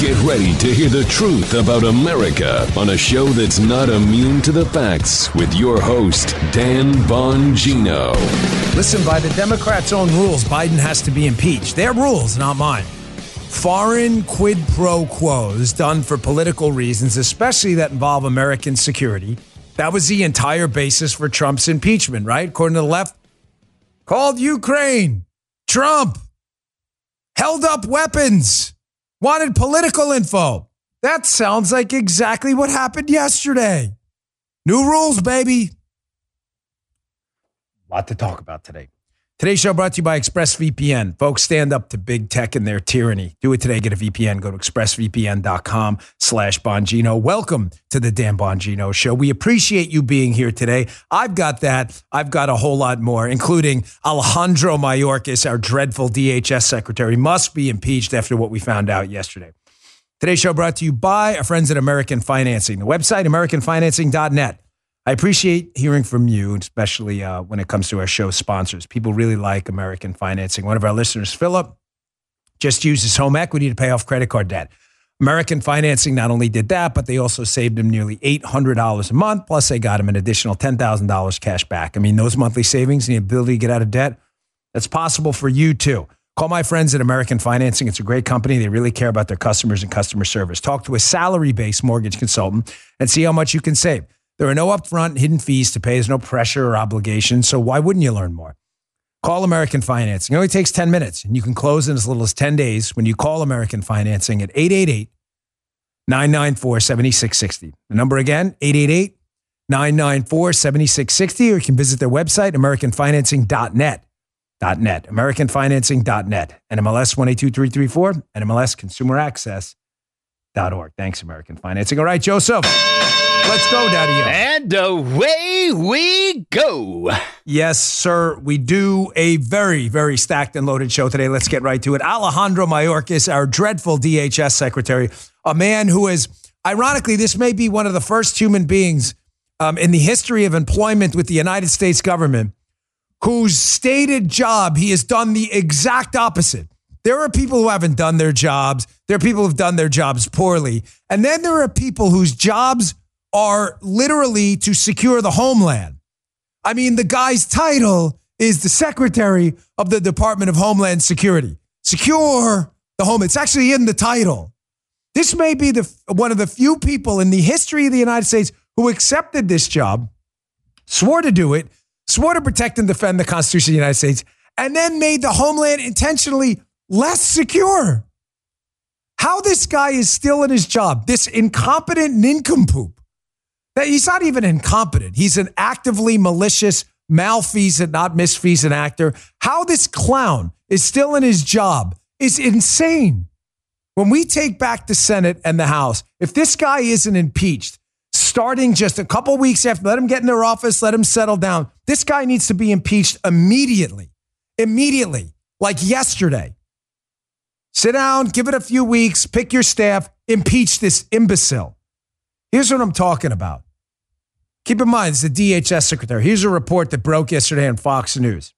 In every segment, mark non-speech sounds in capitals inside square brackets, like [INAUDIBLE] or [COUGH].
Get ready to hear the truth about America on a show that's not immune to the facts with your host, Dan Bongino. Listen, by the Democrats' own rules, Biden has to be impeached. Their rules, not mine. Foreign quid pro quos done for political reasons, especially that involve American security. That was the entire basis for Trump's impeachment, right? According to the left, called Ukraine, Trump, held up weapons wanted political info. That sounds like exactly what happened yesterday. New rules, baby. A lot to talk about today. Today's show brought to you by ExpressVPN. Folks, stand up to big tech and their tyranny. Do it today. Get a VPN. Go to expressvpn.com slash Bongino. Welcome to the Dan Bongino Show. We appreciate you being here today. I've got that. I've got a whole lot more, including Alejandro Mayorkas, our dreadful DHS secretary, must be impeached after what we found out yesterday. Today's show brought to you by our friends at American Financing. The website, americanfinancing.net. I appreciate hearing from you, especially uh, when it comes to our show sponsors. People really like American financing. One of our listeners, Philip, just used his home equity to pay off credit card debt. American Financing not only did that, but they also saved him nearly $800 a month. Plus, they got him an additional $10,000 cash back. I mean, those monthly savings and the ability to get out of debt, that's possible for you too. Call my friends at American Financing. It's a great company. They really care about their customers and customer service. Talk to a salary based mortgage consultant and see how much you can save. There are no upfront hidden fees to pay. There's no pressure or obligation. So why wouldn't you learn more? Call American Financing. It only takes 10 minutes and you can close in as little as 10 days when you call American Financing at 888 994 7660. The number again, 888 994 7660, or you can visit their website, AmericanFinancing.net. .net, AmericanFinancing.net, NMLS 182334, NMLS Consumer Access.org. Thanks, American Financing. All right, Joseph. Let's go, Daddy. And away we go. Yes, sir. We do a very, very stacked and loaded show today. Let's get right to it. Alejandro Mayorkas, our dreadful DHS secretary, a man who is, ironically, this may be one of the first human beings um, in the history of employment with the United States government whose stated job he has done the exact opposite. There are people who haven't done their jobs. There are people who've done their jobs poorly. And then there are people whose jobs are literally to secure the homeland. I mean, the guy's title is the Secretary of the Department of Homeland Security. Secure the home. It's actually in the title. This may be the one of the few people in the history of the United States who accepted this job, swore to do it, swore to protect and defend the Constitution of the United States, and then made the homeland intentionally less secure. How this guy is still in his job, this incompetent nincompoop, He's not even incompetent. He's an actively malicious, malfeasant, not misfeasant actor. How this clown is still in his job is insane. When we take back the Senate and the House, if this guy isn't impeached, starting just a couple weeks after, let him get in their office, let him settle down. This guy needs to be impeached immediately. Immediately, like yesterday. Sit down, give it a few weeks, pick your staff, impeach this imbecile. Here's what I'm talking about. Keep in mind, it's the DHS secretary. Here's a report that broke yesterday on Fox News.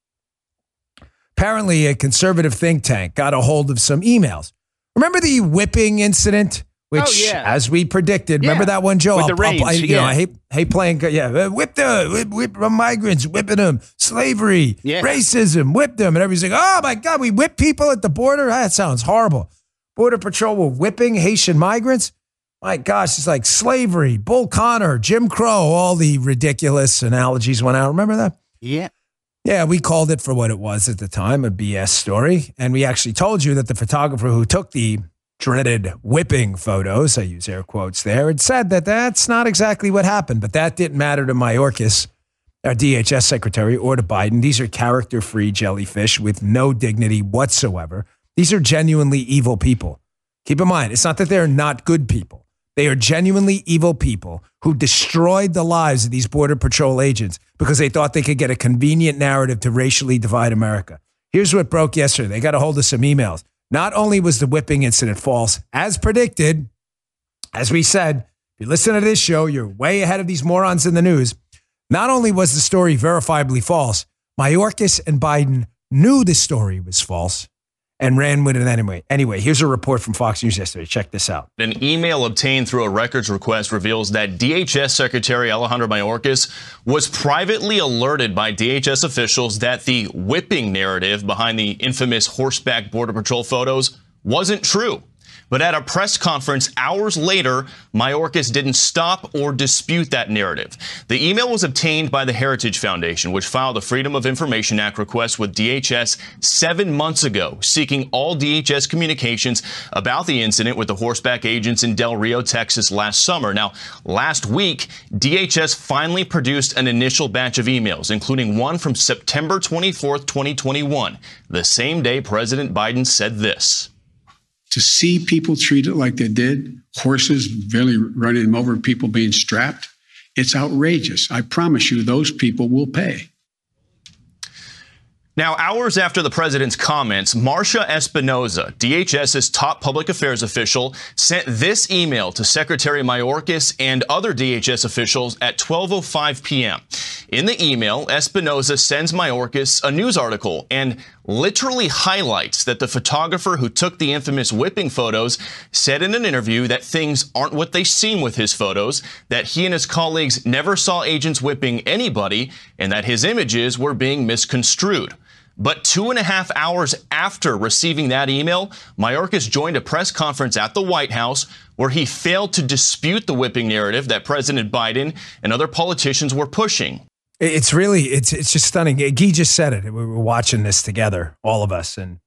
Apparently, a conservative think tank got a hold of some emails. Remember the whipping incident? Which, oh, yeah. as we predicted, yeah. remember that one, Joe? With the I'll, I'll, you yeah. know, I hate, hate playing. Yeah, uh, whip the whip, whip migrants, whipping them, slavery, yeah. racism, whip them, and everybody's like, "Oh my God, we whip people at the border." Ah, that sounds horrible. Border Patrol were whipping Haitian migrants my gosh, it's like slavery, Bull Connor, Jim Crow, all the ridiculous analogies went out. Remember that? Yeah. Yeah, we called it for what it was at the time, a BS story. And we actually told you that the photographer who took the dreaded whipping photos, I use air quotes there, had said that that's not exactly what happened. But that didn't matter to Mayorkas, our DHS secretary, or to Biden. These are character free jellyfish with no dignity whatsoever. These are genuinely evil people. Keep in mind, it's not that they're not good people. They are genuinely evil people who destroyed the lives of these Border Patrol agents because they thought they could get a convenient narrative to racially divide America. Here's what broke yesterday. They got a hold of some emails. Not only was the whipping incident false, as predicted, as we said, if you listen to this show, you're way ahead of these morons in the news. Not only was the story verifiably false, Mayorkas and Biden knew the story was false and ran with it anyway. Anyway, here's a report from Fox News yesterday. Check this out. An email obtained through a records request reveals that DHS Secretary Alejandro Mayorkas was privately alerted by DHS officials that the whipping narrative behind the infamous horseback Border Patrol photos wasn't true. But at a press conference hours later, Mayorkas didn't stop or dispute that narrative. The email was obtained by the Heritage Foundation, which filed a Freedom of Information Act request with DHS seven months ago, seeking all DHS communications about the incident with the horseback agents in Del Rio, Texas last summer. Now, last week, DHS finally produced an initial batch of emails, including one from September 24th, 2021, the same day President Biden said this to see people treated like they did, horses barely running them over, people being strapped, it's outrageous. I promise you, those people will pay. Now, hours after the president's comments, Marsha Espinosa, DHS's top public affairs official, sent this email to Secretary Mayorkas and other DHS officials at 12:05 p.m. In the email, Espinosa sends Mayorkas a news article and literally highlights that the photographer who took the infamous whipping photos said in an interview that things aren't what they seem with his photos, that he and his colleagues never saw agents whipping anybody, and that his images were being misconstrued. But two and a half hours after receiving that email, Mayorkas joined a press conference at the White House where he failed to dispute the whipping narrative that President Biden and other politicians were pushing. It's really, it's it's just stunning. Guy just said it. We were watching this together, all of us, and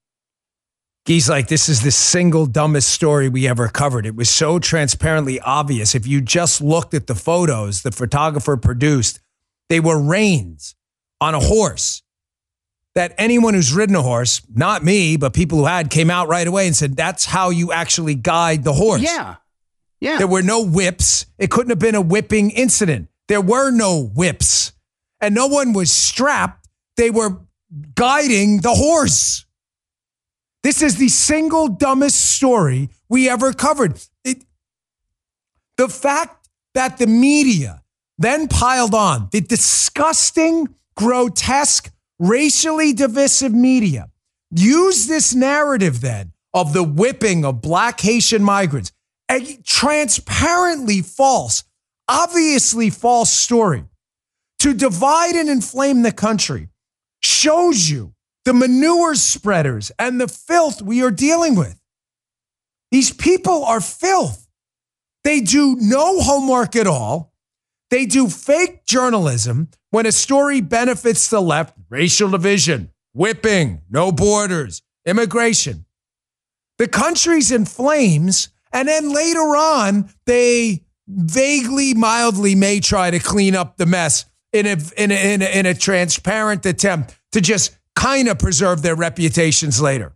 Guy's like, this is the single dumbest story we ever covered. It was so transparently obvious. If you just looked at the photos the photographer produced, they were reins on a horse that anyone who's ridden a horse, not me, but people who had, came out right away and said, that's how you actually guide the horse. Yeah. Yeah. There were no whips. It couldn't have been a whipping incident. There were no whips. And no one was strapped. They were guiding the horse. This is the single dumbest story we ever covered. It, the fact that the media then piled on the disgusting, grotesque, racially divisive media use this narrative then of the whipping of black Haitian migrants, a transparently false, obviously false story to divide and inflame the country shows you the manure spreaders and the filth we are dealing with. These people are filth. They do no homework at all. They do fake journalism when a story benefits the left racial division, whipping, no borders, immigration. The country's in flames, and then later on, they vaguely, mildly may try to clean up the mess in a, in a, in a, in a transparent attempt to just kind of preserve their reputations later.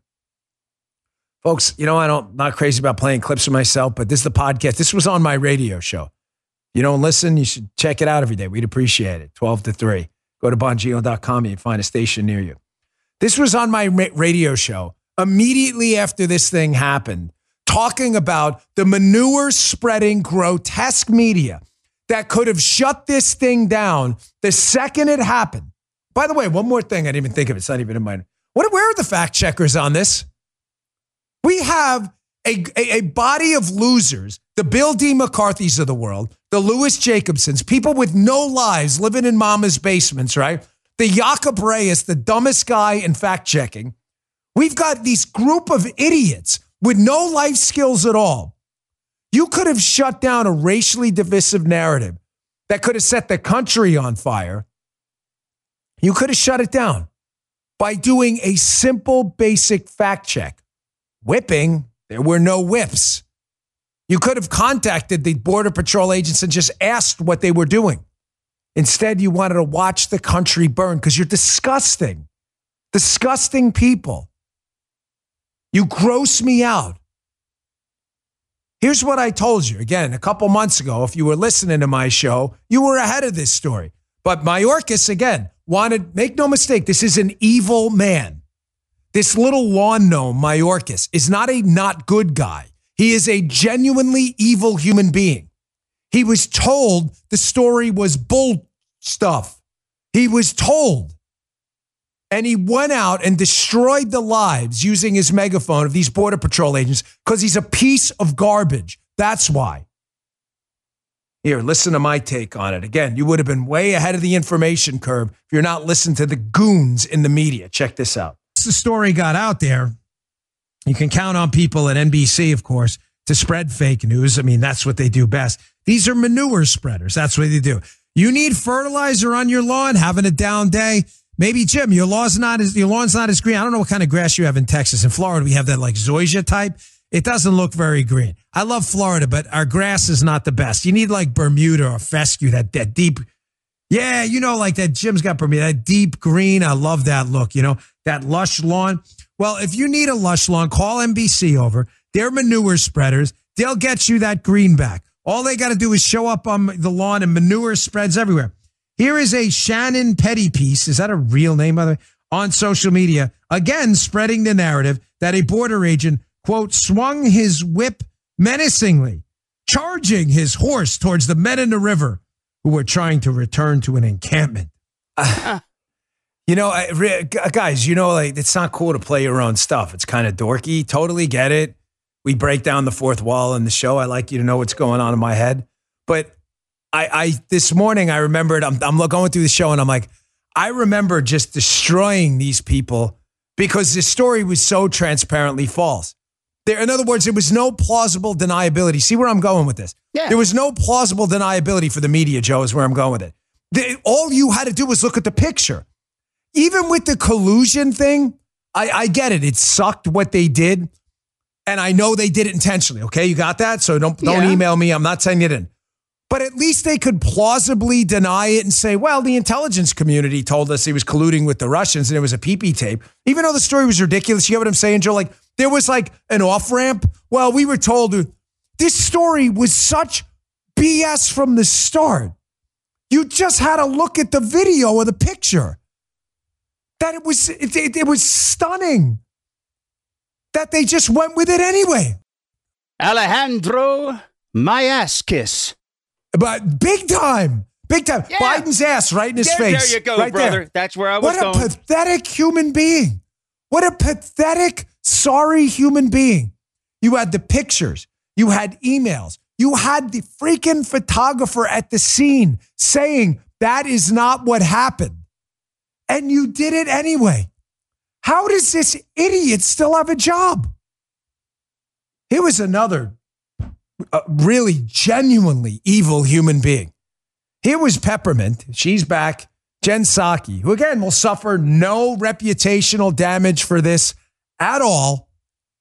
Folks, you know, I don't, I'm not crazy about playing clips of myself, but this is the podcast. This was on my radio show. You don't listen, you should check it out every day. We'd appreciate it. 12 to 3. Go to bongino.com and find a station near you. This was on my radio show immediately after this thing happened, talking about the manure spreading grotesque media that could have shut this thing down the second it happened. By the way, one more thing I didn't even think of. It, it's not even in my. What, where are the fact checkers on this? We have a, a, a body of losers, the Bill D. McCarthy's of the world, the Louis Jacobsons, people with no lives living in mama's basements, right? The Jacob Reyes, the dumbest guy in fact checking. We've got these group of idiots with no life skills at all. You could have shut down a racially divisive narrative that could have set the country on fire. You could have shut it down by doing a simple, basic fact check. Whipping, there were no whips. You could have contacted the Border Patrol agents and just asked what they were doing. Instead, you wanted to watch the country burn because you're disgusting. Disgusting people. You gross me out. Here's what I told you again a couple months ago. If you were listening to my show, you were ahead of this story. But Mayorkas, again, wanted, make no mistake, this is an evil man. This little lawn gnome, Mayorkas, is not a not good guy. He is a genuinely evil human being. He was told the story was bull stuff. He was told. And he went out and destroyed the lives using his megaphone of these Border Patrol agents because he's a piece of garbage. That's why. Here, listen to my take on it. Again, you would have been way ahead of the information curve if you're not listening to the goons in the media. Check this out. The story got out there. You can count on people at NBC, of course, to spread fake news. I mean, that's what they do best. These are manure spreaders. That's what they do. You need fertilizer on your lawn, having a down day. Maybe Jim, your lawn's not as your lawn's not as green. I don't know what kind of grass you have in Texas. In Florida, we have that like zoysia type. It doesn't look very green. I love Florida, but our grass is not the best. You need like Bermuda or fescue, that that deep. Yeah, you know, like that Jim's got Bermuda, that deep green. I love that look. You know, that lush lawn. Well, if you need a lush lawn, call NBC over. They're manure spreaders. They'll get you that green back. All they got to do is show up on the lawn and manure spreads everywhere. Here is a Shannon Pettypiece. Is that a real name, by the way? On social media, again, spreading the narrative that a border agent, quote, swung his whip menacingly, charging his horse towards the men in the river who were trying to return to an encampment. Uh, you know, I, guys, you know, like it's not cool to play your own stuff. It's kind of dorky. Totally get it. We break down the fourth wall in the show. I like you to know what's going on in my head. But I, I this morning I remembered I'm, I'm going through the show and I'm like, I remember just destroying these people because the story was so transparently false. There, in other words, there was no plausible deniability. See where I'm going with this? Yeah. There was no plausible deniability for the media, Joe, is where I'm going with it. The, all you had to do was look at the picture. Even with the collusion thing, I, I get it. It sucked what they did. And I know they did it intentionally. Okay. You got that? So don't, don't yeah. email me. I'm not saying it in but at least they could plausibly deny it and say, well, the intelligence community told us he was colluding with the Russians and it was a PP tape. Even though the story was ridiculous, you get what I'm saying, Joe? Like there was like an off ramp. Well, we were told this story was such BS from the start. You just had to look at the video or the picture. That it was it, it, it was stunning. That they just went with it anyway. Alejandro Mayorkas but big time. Big time. Yeah. Biden's ass right in his there, face. There you go, right brother. There. That's where I was what going. What a pathetic human being. What a pathetic, sorry human being. You had the pictures, you had emails, you had the freaking photographer at the scene saying that is not what happened. And you did it anyway. How does this idiot still have a job? Here was another a really genuinely evil human being. Here was Peppermint. She's back. Jen Psaki, who again will suffer no reputational damage for this at all.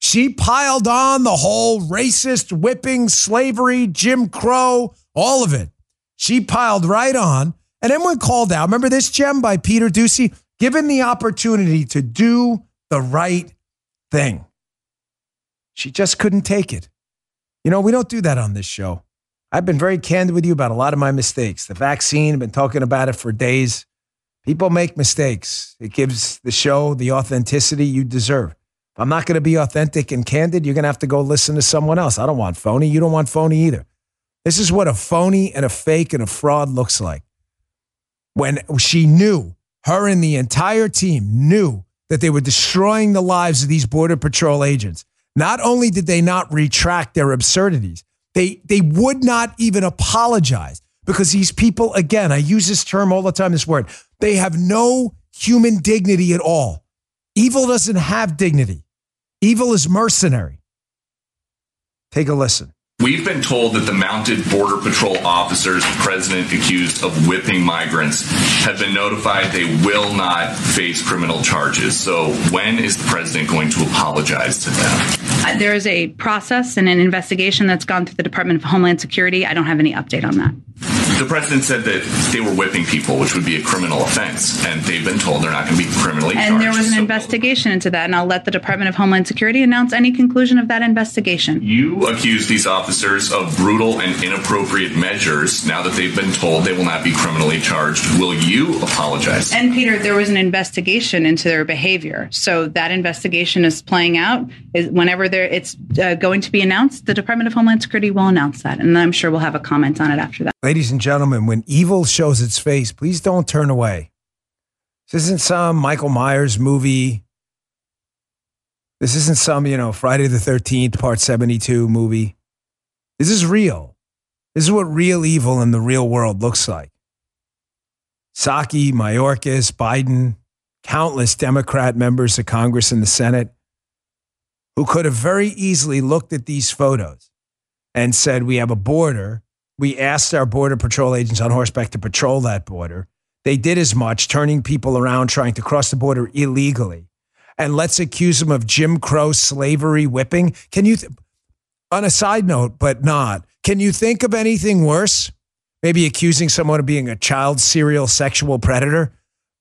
She piled on the whole racist, whipping, slavery, Jim Crow, all of it. She piled right on. And then when called out, remember this gem by Peter Doocy? Given the opportunity to do the right thing. She just couldn't take it. You know, we don't do that on this show. I've been very candid with you about a lot of my mistakes. The vaccine, I've been talking about it for days. People make mistakes. It gives the show the authenticity you deserve. If I'm not going to be authentic and candid, you're going to have to go listen to someone else. I don't want phony. You don't want phony either. This is what a phony and a fake and a fraud looks like. When she knew, her and the entire team knew that they were destroying the lives of these Border Patrol agents. Not only did they not retract their absurdities, they, they would not even apologize because these people, again, I use this term all the time, this word, they have no human dignity at all. Evil doesn't have dignity, evil is mercenary. Take a listen. We've been told that the mounted Border Patrol officers the president accused of whipping migrants have been notified they will not face criminal charges. So, when is the president going to apologize to them? Uh, there is a process and an investigation that's gone through the Department of Homeland Security. I don't have any update on that. The president said that they were whipping people, which would be a criminal offense, and they've been told they're not going to be criminally and charged. And there was an so investigation into that, and I'll let the Department of Homeland Security announce any conclusion of that investigation. You accuse these officers of brutal and inappropriate measures now that they've been told they will not be criminally charged. Will you apologize? And Peter, there was an investigation into their behavior, so that investigation is playing out. Is whenever there it's uh, going to be announced, the Department of Homeland Security will announce that, and I'm sure we'll have a comment on it after that. Ladies and gentlemen, when evil shows its face, please don't turn away. This isn't some Michael Myers movie. This isn't some, you know, Friday the 13th, part 72 movie. This is real. This is what real evil in the real world looks like. Psaki, Mayorkas, Biden, countless Democrat members of Congress and the Senate who could have very easily looked at these photos and said, We have a border. We asked our Border Patrol agents on horseback to patrol that border. They did as much, turning people around trying to cross the border illegally. And let's accuse them of Jim Crow slavery whipping. Can you, th- on a side note, but not, can you think of anything worse? Maybe accusing someone of being a child serial sexual predator?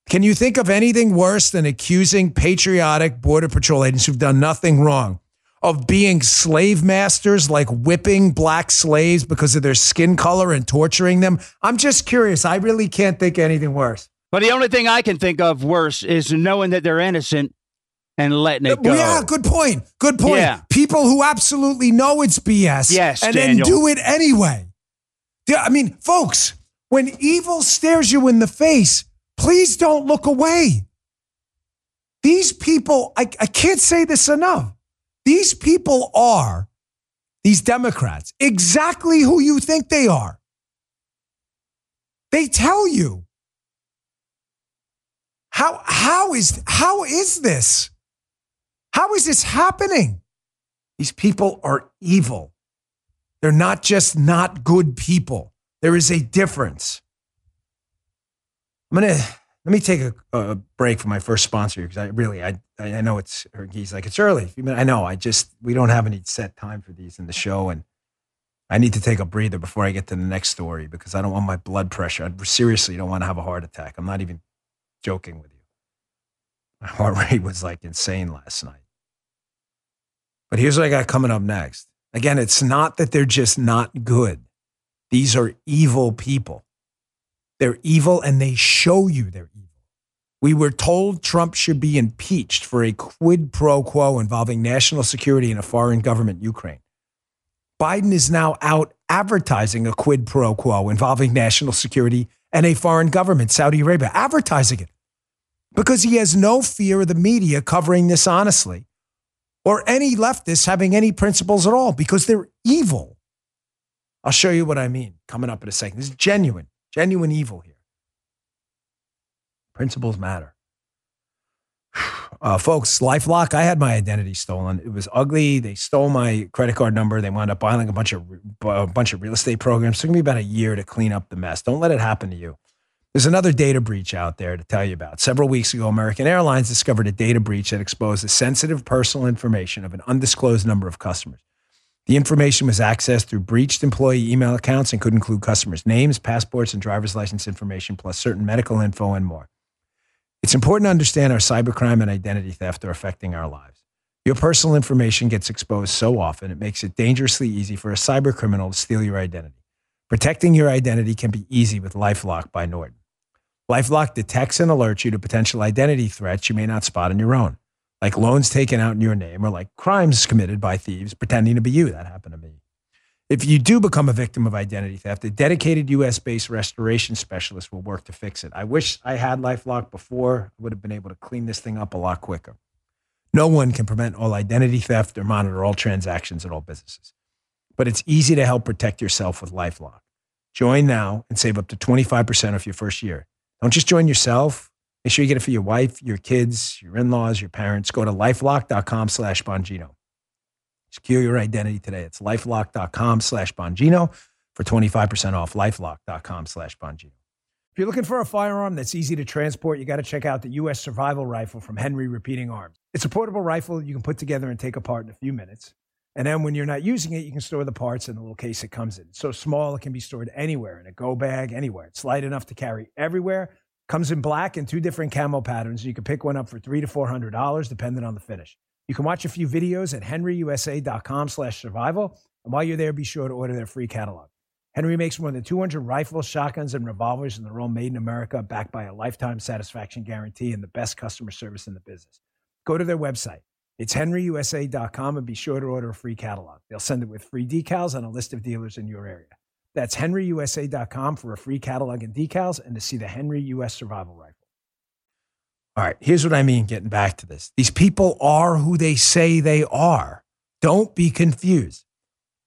Can you think of anything worse than accusing patriotic Border Patrol agents who've done nothing wrong of being slave masters, like whipping black slaves because of their skin color and torturing them? I'm just curious. I really can't think anything worse. But the only thing I can think of worse is knowing that they're innocent and letting it go. Yeah, good point. Good point. Yeah. People who absolutely know it's BS Yes, and Daniel. then do it anyway. Yeah, I mean, folks, when evil stares you in the face, please don't look away. These people, I, I can't say this enough. These people are, these Democrats, exactly who you think they are. They tell you. How, how, is, how is this? How is this happening? These people are evil. They're not just not good people. There is a difference. I'm gonna let me take a, a break for my first sponsor because I really I I know it's he's like it's early. I know I just we don't have any set time for these in the show and I need to take a breather before I get to the next story because I don't want my blood pressure. I seriously don't want to have a heart attack. I'm not even joking with you. [LAUGHS] My heart rate was like insane last night. But here's what I got coming up next. Again, it's not that they're just not good. These are evil people. They're evil and they show you they're evil. We were told Trump should be impeached for a quid pro quo involving national security in a foreign government, Ukraine. Biden is now out advertising a quid pro quo involving national security and a foreign government, Saudi Arabia, advertising it because he has no fear of the media covering this honestly or any leftists having any principles at all because they're evil. I'll show you what I mean coming up in a second. This is genuine, genuine evil here. Principles matter. [SIGHS] Uh, folks, Lifelock, I had my identity stolen. It was ugly. They stole my credit card number. They wound up buying a bunch of a bunch of real estate programs. It took me about a year to clean up the mess. Don't let it happen to you. There's another data breach out there to tell you about. Several weeks ago, American Airlines discovered a data breach that exposed the sensitive personal information of an undisclosed number of customers. The information was accessed through breached employee email accounts and could include customers' names, passports, and driver's license information, plus certain medical info and more. It's important to understand our cybercrime and identity theft are affecting our lives. Your personal information gets exposed so often, it makes it dangerously easy for a cybercriminal to steal your identity. Protecting your identity can be easy with Lifelock by Norton. Lifelock detects and alerts you to potential identity threats you may not spot on your own, like loans taken out in your name or like crimes committed by thieves pretending to be you. That happened to me. If you do become a victim of identity theft, a dedicated US based restoration specialist will work to fix it. I wish I had Lifelock before. I would have been able to clean this thing up a lot quicker. No one can prevent all identity theft or monitor all transactions at all businesses. But it's easy to help protect yourself with Lifelock. Join now and save up to 25% off your first year. Don't just join yourself. Make sure you get it for your wife, your kids, your in-laws, your parents. Go to lifelock.com slash Bongino. Secure your identity today. It's lifelock.com slash Bongino for 25% off. Lifelock.com slash Bongino. If you're looking for a firearm that's easy to transport, you got to check out the U.S. Survival Rifle from Henry Repeating Arms. It's a portable rifle you can put together and take apart in a few minutes. And then when you're not using it, you can store the parts in the little case it comes in. It's so small, it can be stored anywhere in a go bag, anywhere. It's light enough to carry everywhere. Comes in black and two different camo patterns. You can pick one up for three to four hundred dollars, depending on the finish. You can watch a few videos at henryusa.com slash survival. And while you're there, be sure to order their free catalog. Henry makes more than 200 rifles, shotguns, and revolvers, and they're all made in America, backed by a lifetime satisfaction guarantee and the best customer service in the business. Go to their website. It's henryusa.com and be sure to order a free catalog. They'll send it with free decals and a list of dealers in your area. That's henryusa.com for a free catalog and decals and to see the Henry US Survival Rifle. All right, here's what I mean getting back to this. These people are who they say they are. Don't be confused.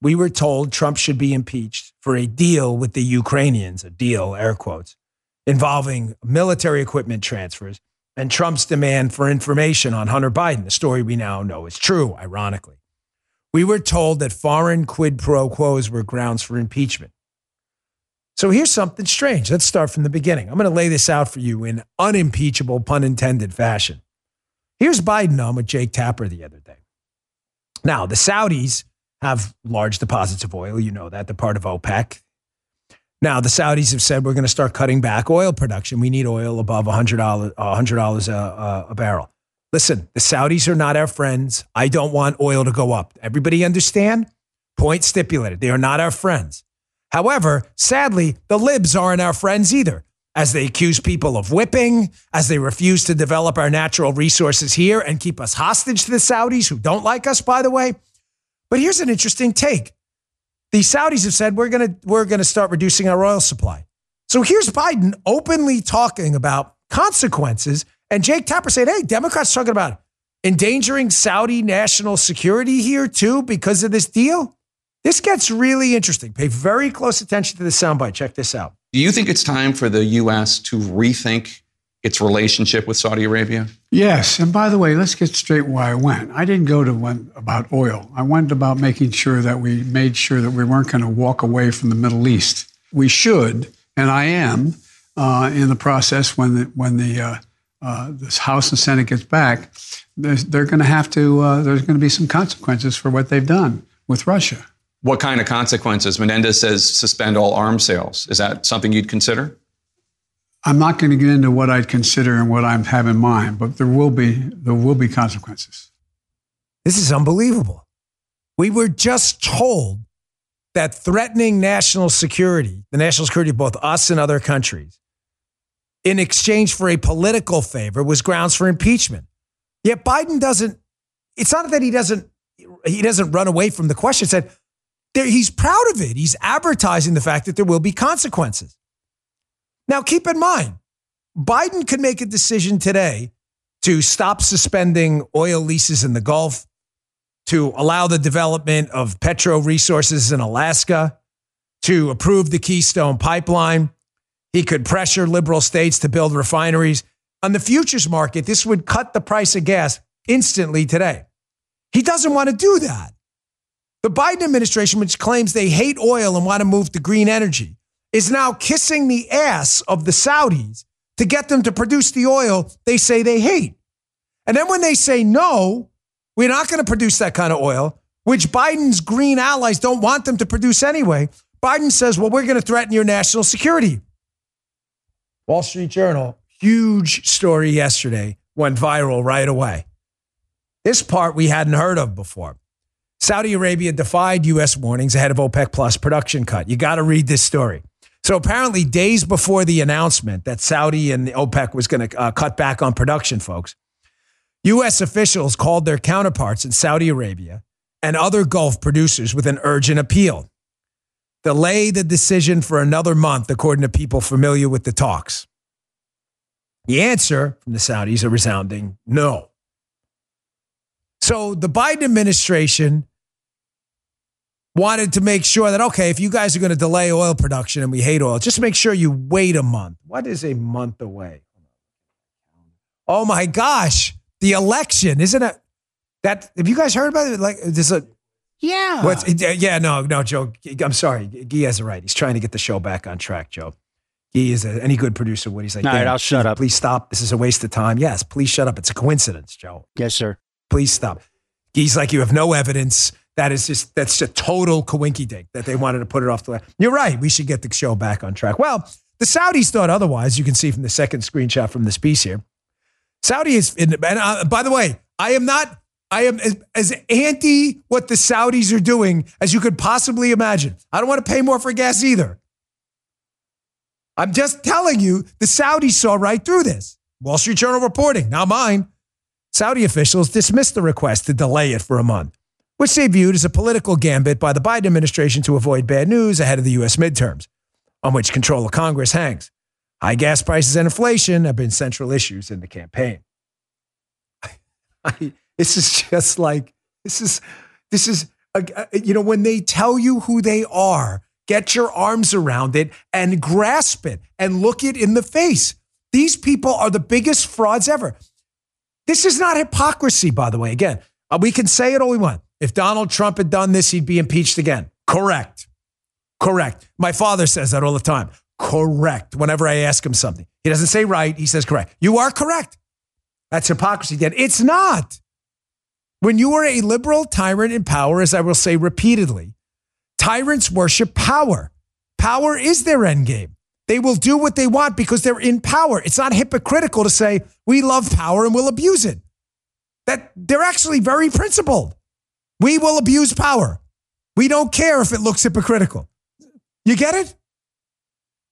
We were told Trump should be impeached for a deal with the Ukrainians, a deal, air quotes, involving military equipment transfers and Trump's demand for information on Hunter Biden, the story we now know is true, ironically. We were told that foreign quid pro quos were grounds for impeachment. So here's something strange. Let's start from the beginning. I'm going to lay this out for you in unimpeachable, pun intended fashion. Here's Biden on with Jake Tapper the other day. Now, the Saudis have large deposits of oil. You know that. They're part of OPEC. Now, the Saudis have said we're going to start cutting back oil production. We need oil above $100, $100 a, a, a barrel. Listen, the Saudis are not our friends. I don't want oil to go up. Everybody understand? Point stipulated. They are not our friends. However, sadly, the libs aren't our friends either, as they accuse people of whipping, as they refuse to develop our natural resources here and keep us hostage to the Saudis, who don't like us, by the way. But here's an interesting take the Saudis have said we're to we're to start reducing our oil supply. So here's Biden openly talking about consequences, and Jake Tapper said, "Hey, Democrats talking about endangering Saudi national security here too because of this deal." This gets really interesting. Pay very close attention to the soundbite. Check this out. Do you think it's time for the U.S. to rethink its relationship with Saudi Arabia? Yes. And by the way, let's get straight why I went. I didn't go to one about oil. I went about making sure that we made sure that we weren't going to walk away from the Middle East. We should, and I am uh, in the process when the, when the uh, uh, this House and Senate gets back, they're going to have to. Uh, there's going to be some consequences for what they've done with Russia. What kind of consequences? Menendez says suspend all arms sales. Is that something you'd consider? I'm not going to get into what I'd consider and what I have in mind, but there will be there will be consequences. This is unbelievable. We were just told that threatening national security, the national security of both us and other countries, in exchange for a political favor was grounds for impeachment. Yet Biden doesn't, it's not that he doesn't, he doesn't run away from the question. Said he's proud of it. He's advertising the fact that there will be consequences. Now, keep in mind, Biden could make a decision today to stop suspending oil leases in the Gulf, to allow the development of petro resources in Alaska, to approve the Keystone pipeline. He could pressure liberal states to build refineries. On the futures market, this would cut the price of gas instantly today. He doesn't want to do that. The Biden administration, which claims they hate oil and want to move to green energy, is now kissing the ass of the Saudis to get them to produce the oil they say they hate. And then when they say, no, we're not going to produce that kind of oil, which Biden's green allies don't want them to produce anyway, Biden says, well, we're going to threaten your national security. Wall Street Journal, huge story yesterday, went viral right away. This part we hadn't heard of before. Saudi Arabia defied U.S. warnings ahead of OPEC Plus production cut. You got to read this story. So apparently, days before the announcement that Saudi and OPEC was going to uh, cut back on production, folks, U.S. officials called their counterparts in Saudi Arabia and other Gulf producers with an urgent appeal. Delay the decision for another month, according to people familiar with the talks. The answer from the Saudis a resounding no. So the Biden administration wanted to make sure that, okay, if you guys are going to delay oil production and we hate oil, just make sure you wait a month. What is a month away? Oh my gosh, the election, isn't it? That have you guys heard about it? Like there's a yeah. What's uh, yeah, no, no, Joe. I'm sorry. Guy has it right. He's trying to get the show back on track, Joe. He is a, any good producer would he's like, all right, I'll shut up. Please stop. This is a waste of time. Yes, please shut up. It's a coincidence, Joe. Yes, sir. Please stop. He's like, you have no evidence That is just that's a total coinky dink that they wanted to put it off the. You're right. We should get the show back on track. Well, the Saudis thought otherwise. You can see from the second screenshot from this piece here. Saudi is, and uh, by the way, I am not. I am as, as anti what the Saudis are doing as you could possibly imagine. I don't want to pay more for gas either. I'm just telling you, the Saudis saw right through this. Wall Street Journal reporting, now mine. Saudi officials dismissed the request to delay it for a month, which they viewed as a political gambit by the Biden administration to avoid bad news ahead of the U.S. midterms, on which control of Congress hangs. High gas prices and inflation have been central issues in the campaign. [LAUGHS] I, this is just like, this is, this is, uh, you know, when they tell you who they are, get your arms around it and grasp it and look it in the face. These people are the biggest frauds ever. This is not hypocrisy, by the way. Again, uh, we can say it all we want. If Donald Trump had done this, he'd be impeached again. Correct. Correct. My father says that all the time. Correct. Whenever I ask him something, he doesn't say right, he says correct. You are correct. That's hypocrisy, Dan. It's not. When you are a liberal tyrant in power, as I will say repeatedly, tyrants worship power. Power is their end game. They will do what they want because they're in power. It's not hypocritical to say we love power and we'll abuse it. That they're actually very principled. We will abuse power. We don't care if it looks hypocritical. You get it?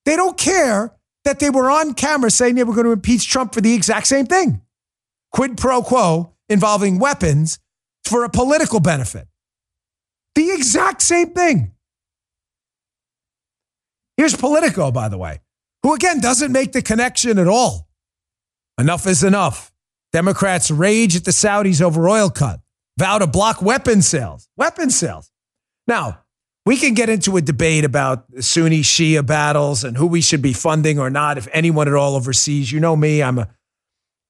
They don't care that they were on camera saying they were going to impeach Trump for the exact same thing. Quid pro quo involving weapons for a political benefit. The exact same thing. Here's Politico, by the way, who again doesn't make the connection at all. Enough is enough. Democrats rage at the Saudis over oil cut, vow to block weapon sales. Weapon sales. Now, we can get into a debate about Sunni Shia battles and who we should be funding or not, if anyone at all overseas. You know me, I'm a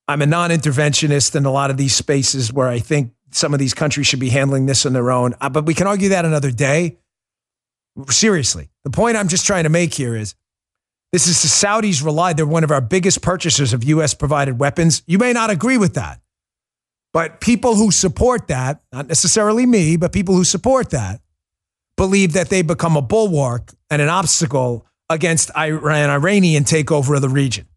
I'm a non-interventionist in a lot of these spaces where I think some of these countries should be handling this on their own. Uh, but we can argue that another day. Seriously, the point I'm just trying to make here is this is the Saudis rely. They're one of our biggest purchasers of U.S. provided weapons. You may not agree with that, but people who support that, not necessarily me, but people who support that, believe that they become a bulwark and an obstacle against Iran, Iranian takeover of the region.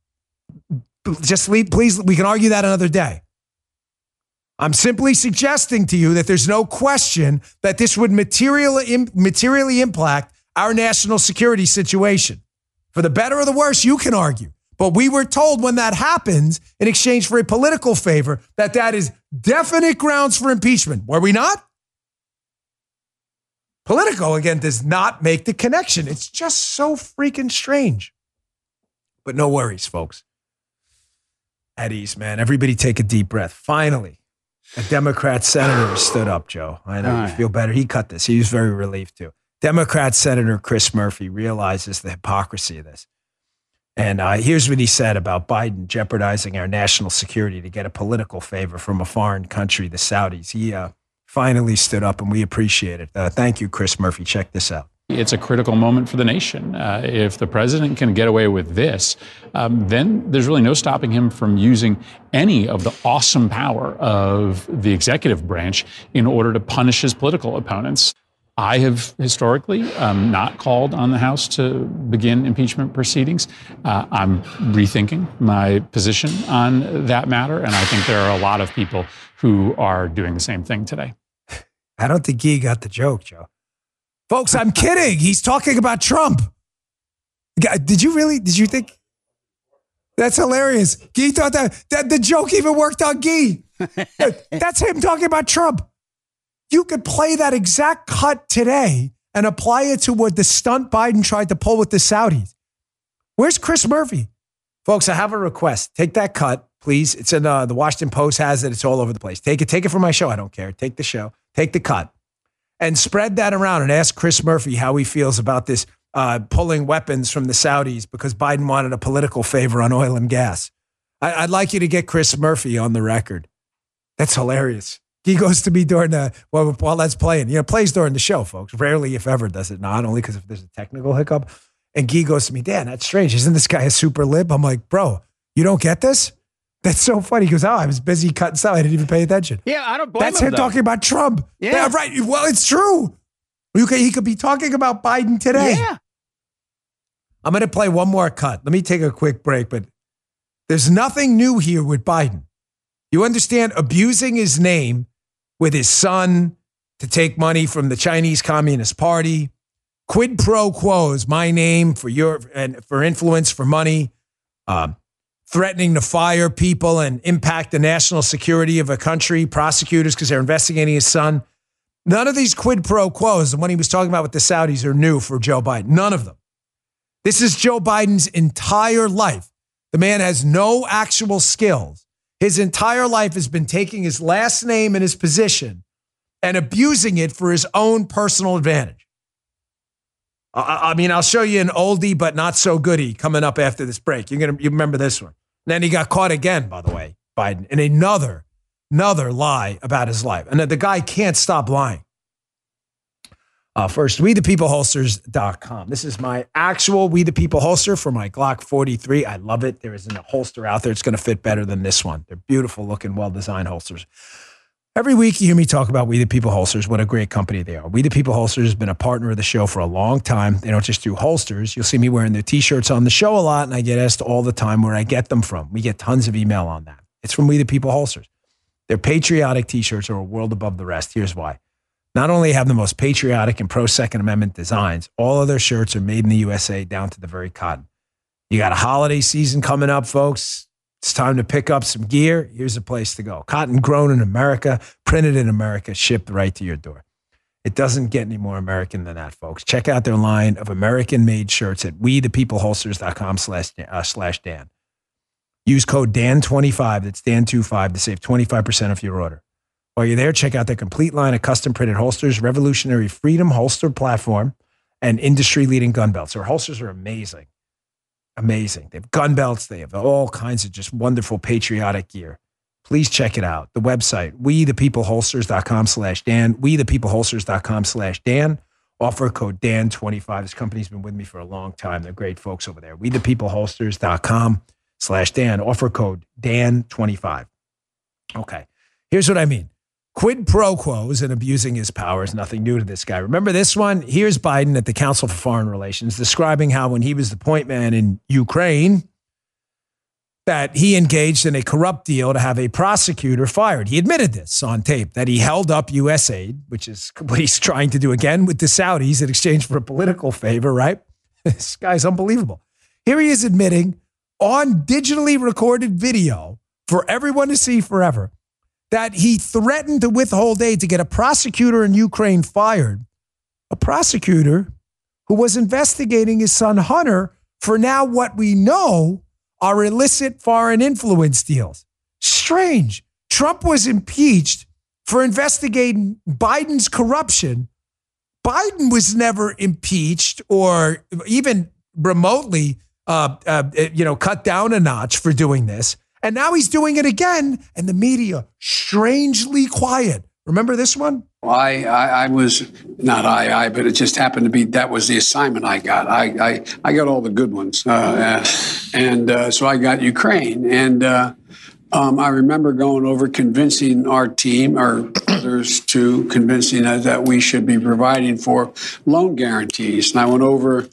Just leave, please, we can argue that another day. I'm simply suggesting to you that there's no question that this would materially, materially impact our national security situation. For the better or the worse, you can argue. But we were told when that happens in exchange for a political favor that that is definite grounds for impeachment. Were we not? Politico, again, does not make the connection. It's just so freaking strange. But no worries, folks. At ease, man. Everybody take a deep breath. Finally, a Democrat senator stood up, Joe. I know you feel better. He cut this. He was very relieved too. Democrat Senator Chris Murphy realizes the hypocrisy of this. And uh, here's what he said about Biden jeopardizing our national security to get a political favor from a foreign country, the Saudis. He uh, finally stood up, and we appreciate it. Uh, thank you, Chris Murphy. Check this out. It's a critical moment for the nation. Uh, if the president can get away with this, um, then there's really no stopping him from using any of the awesome power of the executive branch in order to punish his political opponents. I have historically um, not called on the House to begin impeachment proceedings. Uh, I'm rethinking my position on that matter, and I think there are a lot of people who are doing the same thing today. I don't think he got the joke, Joe. Folks, I'm kidding. He's talking about Trump. Did you really? Did you think? That's hilarious. Guy thought that, that the joke even worked on Guy. [LAUGHS] That's him talking about Trump. You could play that exact cut today and apply it to what the stunt Biden tried to pull with the Saudis. Where's Chris Murphy? Folks, I have a request. Take that cut, please. It's in uh, the Washington Post has it. It's all over the place. Take it. Take it from my show. I don't care. Take the show. Take the cut and spread that around and ask Chris Murphy how he feels about this uh, pulling weapons from the Saudis because Biden wanted a political favor on oil and gas. I, would like you to get Chris Murphy on the record. That's hilarious. He goes to me during the well while that's playing. You know, plays during the show, folks. Rarely, if ever, does it not. Only because if there's a technical hiccup. And Guy goes to me, Dan, that's strange. Isn't this guy a super lib? I'm like, bro, you don't get this? That's so funny. He goes, "Oh, I was busy cutting stuff. I didn't even pay attention." Yeah, I don't blame That's him. him talking about Trump. Yeah. right. Well, it's true. Could, he could be talking about Biden today. Yeah. I'm going to play one more cut. Let me take a quick break, but there's nothing new here with Biden. You understand abusing his name with his son to take money from the Chinese Communist Party, quid pro quo is my name for your and for influence for money, um, threatening to fire people and impact the national security of a country, prosecutors because they're investigating his son. None of these quid pro quos, the one he was talking about with the Saudis, are new for Joe Biden. None of them. This is Joe Biden's entire life. The man has no actual skills. His entire life has been taking his last name and his position and abusing it for his own personal advantage. I, I mean, I'll show you an oldie but not so goodie coming up after this break. You're gonna you remember this one. And then he got caught again, by the way, Biden, in another another lie about his life. And the guy can't stop lying. Uh, first, we the people holsters.com. This is my actual We the People holster for my Glock 43. I love it. There isn't a holster out there. It's going to fit better than this one. They're beautiful looking, well designed holsters. Every week you hear me talk about We the People holsters, what a great company they are. We the People holsters has been a partner of the show for a long time. They don't just do holsters. You'll see me wearing their t-shirts on the show a lot, and I get asked all the time where I get them from. We get tons of email on that. It's from We the People holsters. Their patriotic t-shirts are a world above the rest. Here's why. Not only have the most patriotic and pro Second Amendment designs, all of their shirts are made in the USA down to the very cotton. You got a holiday season coming up, folks. It's time to pick up some gear. Here's a place to go. Cotton grown in America, printed in America, shipped right to your door. It doesn't get any more American than that, folks. Check out their line of American-made shirts at wethepeopleholsters.com slash, uh, slash Dan. Use code DAN25, that's DAN25, to save 25% off your order. While you're there, check out their complete line of custom printed holsters, revolutionary freedom holster platform, and industry leading gun belts. Their holsters are amazing. Amazing. They have gun belts, they have all kinds of just wonderful patriotic gear. Please check it out. The website, wethepeopleholsters.com slash Dan, wethepeopleholsters.com slash Dan. Offer code Dan25. This company's been with me for a long time. They're great folks over there. wethepeopleholsters.com slash Dan. Offer code Dan25. Okay. Here's what I mean. Quid pro quos and abusing his power is nothing new to this guy. Remember this one? Here's Biden at the Council for Foreign Relations describing how when he was the point man in Ukraine, that he engaged in a corrupt deal to have a prosecutor fired. He admitted this on tape that he held up U.S. aid, which is [LAUGHS] what he's trying to do again with the Saudis in exchange for a political favor, right? [LAUGHS] This guy's unbelievable. Here he is admitting on digitally recorded video for everyone to see forever that he threatened to withhold aid to get a prosecutor in Ukraine fired, a prosecutor who was investigating his son Hunter for now what we know are illicit foreign influence deals. Strange. Trump was impeached for investigating Biden's corruption. Biden was never impeached or even remotely, uh, uh, you know, cut down a notch for doing this. And now he's doing it again, and the media strangely quiet. Remember this one? I, I, I was not I, I, but it just happened to be that was the assignment I got. I, I, I got all the good ones, uh, and uh, so I got Ukraine, and uh, um, I remember going over convincing our team or others to convincing us that we should be providing for loan guarantees, and I went over,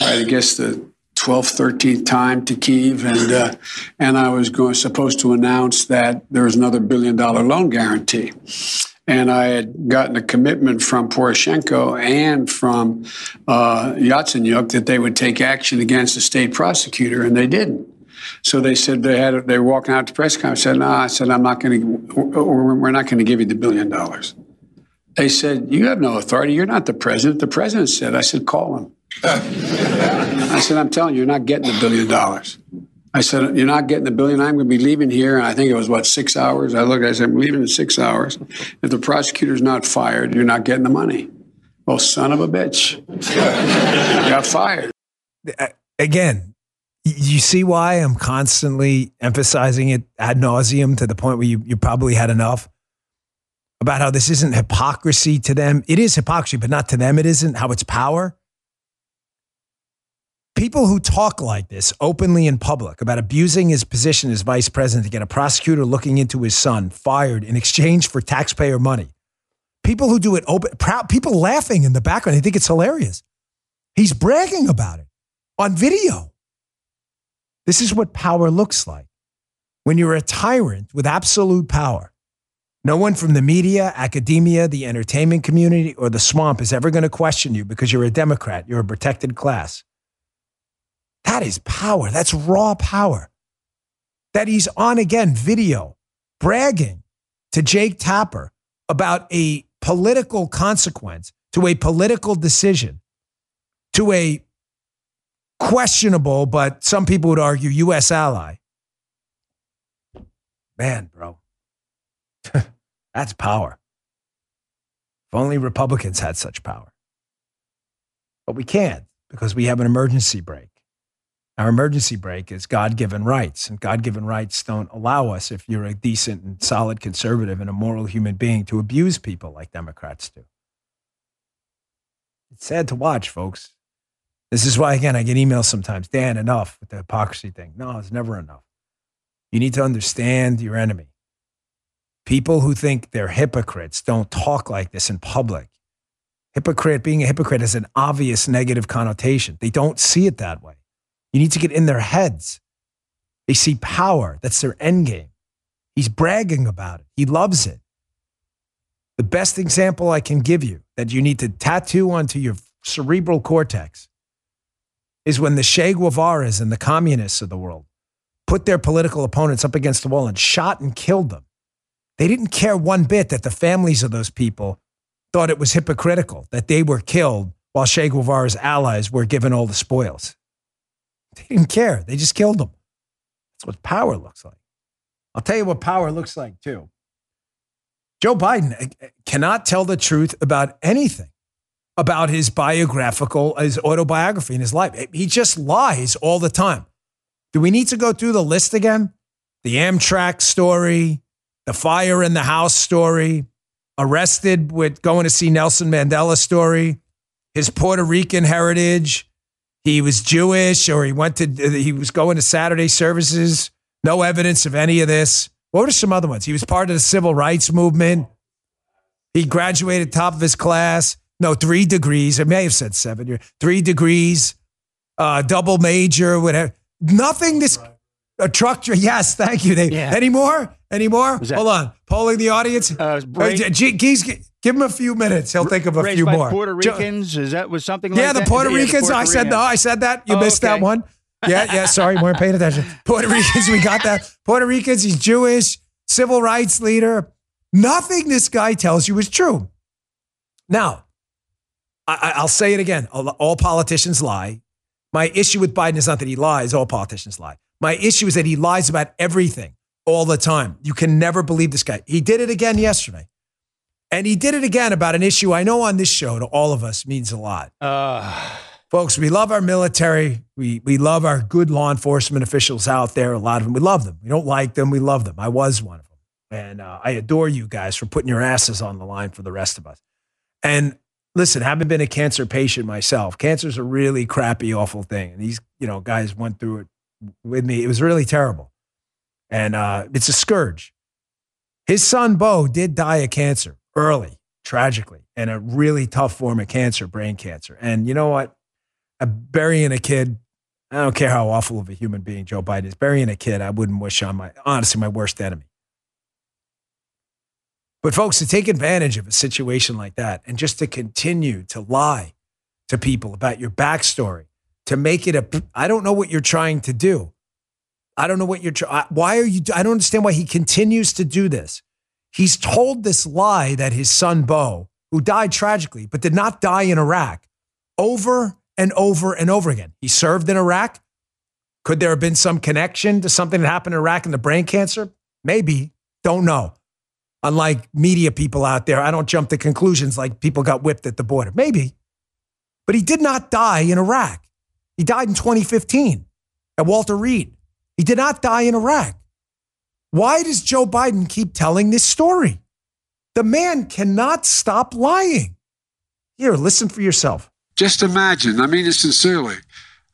I guess the 12th, 13th time to Kiev, and uh, and I was going supposed to announce that there was another billion dollar loan guarantee. And I had gotten a commitment from Poroshenko and from uh, Yatsenyuk that they would take action against the state prosecutor, and they didn't. So they said they had they were walking out to press conference. Said, "No," I said, "I'm not going to. We're not going to give you the billion dollars." They said, "You have no authority. You're not the president." The president said, "I said, call him." I said, I'm telling you, you're not getting the billion dollars. I said, You're not getting the billion. I'm going to be leaving here. And I think it was, what, six hours? I looked, I said, I'm leaving in six hours. If the prosecutor's not fired, you're not getting the money. Well, son of a bitch. [LAUGHS] got fired. Again, you see why I'm constantly emphasizing it ad nauseum to the point where you, you probably had enough about how this isn't hypocrisy to them. It is hypocrisy, but not to them. It isn't how it's power People who talk like this openly in public about abusing his position as vice president to get a prosecutor looking into his son fired in exchange for taxpayer money. People who do it open, proud, people laughing in the background. They think it's hilarious. He's bragging about it on video. This is what power looks like. When you're a tyrant with absolute power, no one from the media, academia, the entertainment community, or the swamp is ever going to question you because you're a Democrat. You're a protected class. That is power. That's raw power. That he's on again video bragging to Jake Tapper about a political consequence to a political decision to a questionable, but some people would argue U.S. ally. Man, bro, [LAUGHS] that's power. If only Republicans had such power. But we can't because we have an emergency brake. Our emergency brake is God given rights, and God given rights don't allow us, if you're a decent and solid conservative and a moral human being, to abuse people like Democrats do. It's sad to watch, folks. This is why, again, I get emails sometimes Dan, enough with the hypocrisy thing. No, it's never enough. You need to understand your enemy. People who think they're hypocrites don't talk like this in public. Hypocrite, being a hypocrite has an obvious negative connotation. They don't see it that way. You need to get in their heads. They see power. That's their end game. He's bragging about it. He loves it. The best example I can give you that you need to tattoo onto your cerebral cortex is when the Che Guevaras and the communists of the world put their political opponents up against the wall and shot and killed them. They didn't care one bit that the families of those people thought it was hypocritical that they were killed while Che Guevara's allies were given all the spoils. They didn't care. They just killed them. That's what power looks like. I'll tell you what power looks like too. Joe Biden eh, eh, cannot tell the truth about anything about his biographical, his autobiography in his life. Eh, he just lies all the time. Do we need to go through the list again? The Amtrak story, the fire in the house story, arrested with going to see Nelson Mandela story, his Puerto Rican heritage, he was Jewish or he went to, he was going to Saturday services. No evidence of any of this. What were some other ones? He was part of the civil rights movement. He graduated top of his class. No, three degrees. I may have said seven years. Three degrees, uh, double major, whatever. Nothing this, a truck, yes, thank you. They, Yeah. Any more? Any more? Hold on. Polling the audience. Uh, break- Uh, G- give him a few minutes. He'll think of a few more. Puerto Ricans? Is that was something yeah, like the that? Puerto Yeah, the Ricans. I said Ricans. no. I said that. You Oh, missed that one. Yeah, yeah. Sorry, weren't paying attention. [LAUGHS] Puerto Ricans. We got that. Puerto Ricans. He's Jewish, civil rights leader. Nothing this guy tells you is true. Now, I, I- I'll say it again. All, all politicians lie. My issue with Biden is not that he lies. All politicians lie. My issue is that he lies about everything all the time. You can never believe this guy. He did it again yesterday. And he did it again about an issue I know on this show to all of us means a lot. Uh, Folks, we love our military. We, we love our good law enforcement officials out there. A lot of them. We love them. We don't like them. We love them. I was one of them. And uh, I adore you guys for putting your asses on the line for the rest of us. And listen, having been a cancer patient myself, cancer's a really crappy, awful thing. And these, you know, guys went through it with me. It was really terrible. And uh, it's a scourge. His son, Bo, did die of cancer early, tragically, and a really tough form of cancer, brain cancer. And you know what? Uh, burying a kid, I don't care how awful of a human being Joe Biden is, burying a kid, I wouldn't wish on my, honestly, my worst enemy. But folks, to take advantage of a situation like that and just to continue to lie to people about your backstory, to make it a, I don't know what you're trying to do. I don't know what you're trying. Why are you? I don't understand why he continues to do this. He's told this lie that his son Bo, who died tragically, but did not die in Iraq, over and over and over again. He served in Iraq. Could there have been some connection to something that happened in Iraq and the brain cancer? Maybe. Don't know. Unlike media people out there, I don't jump to conclusions like people got whipped at the border. Maybe. But he did not die in Iraq. He died in 2015 at Walter Reed. He did not die in Iraq. Why does Joe Biden keep telling this story? The man cannot stop lying. Here, listen for yourself. Just imagine, I mean it sincerely.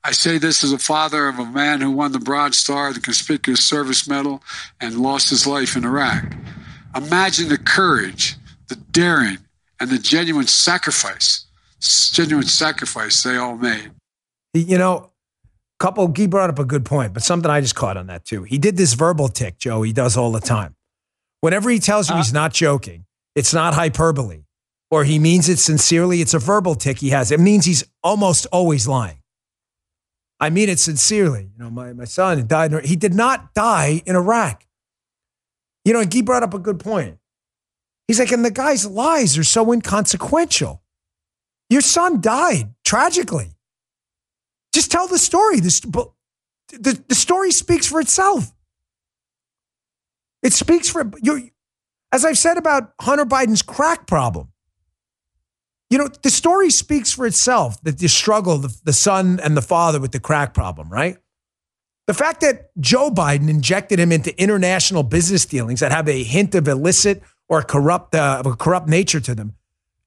I say this as a father of a man who won the Bronze Star, the Conspicuous Service Medal, and lost his life in Iraq. Imagine the courage, the daring, and the genuine sacrifice, genuine sacrifice they all made. You know, couple, he brought up a good point, but something I just caught on that too. He did this verbal tic, Joe, he does all the time. Whenever he tells you uh, he's not joking, it's not hyperbole, or he means it sincerely, it's a verbal tic he has. It means he's almost always lying. I mean it sincerely. You know, my, my son died. He did not die in Iraq. You know, he brought up a good point. He's like, and the guy's lies are so inconsequential. Your son died tragically. Just tell the story. The, the, the story speaks for itself. It speaks for you. As I've said about Hunter Biden's crack problem, you know, the story speaks for itself that the struggle, the, the son and the father with the crack problem, right? The fact that Joe Biden injected him into international business dealings that have a hint of illicit or corrupt, uh, a corrupt nature to them,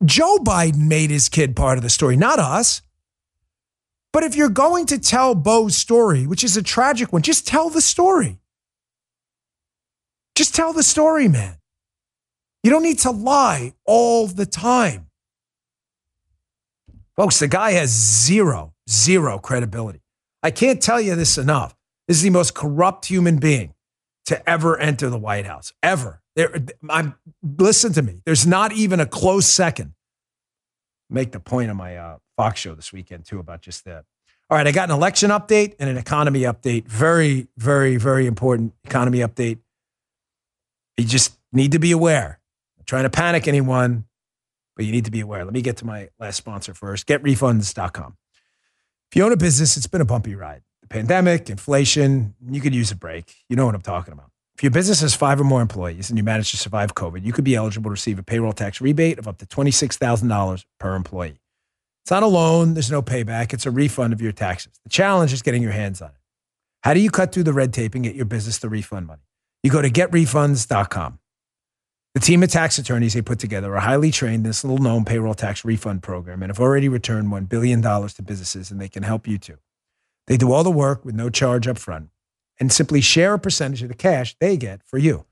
Joe Biden made his kid part of the story, not us. But if you're going to tell Bo's story, which is a tragic one, just tell the story. Just tell the story, man. You don't need to lie all the time. Folks, the guy has zero, zero credibility. I can't tell you this enough. This is the most corrupt human being to ever enter the White House, ever. There, I'm, listen to me. There's not even a close second. Make the point of my uh, Fox show this weekend, too, about just that. All right, I got an election update and an economy update. Very, very, very important economy update. You just need to be aware. I'm trying to panic anyone but you need to be aware. Let me get to my last sponsor first getrefunds.com. If you own a business, it's been a bumpy ride. The pandemic, inflation, you could use a break. You know what I'm talking about. If your business has five or more employees and you manage to survive COVID, you could be eligible to receive a payroll tax rebate of up to $26,000 per employee. It's not a loan, there's no payback, it's a refund of your taxes. The challenge is getting your hands on it. How do you cut through the red tape and get your business the refund money? You go to getrefunds.com. The team of tax attorneys they put together are highly trained in this little known payroll tax refund program and have already returned $1 billion to businesses, and they can help you too. They do all the work with no charge up front and simply share a percentage of the cash they get for you.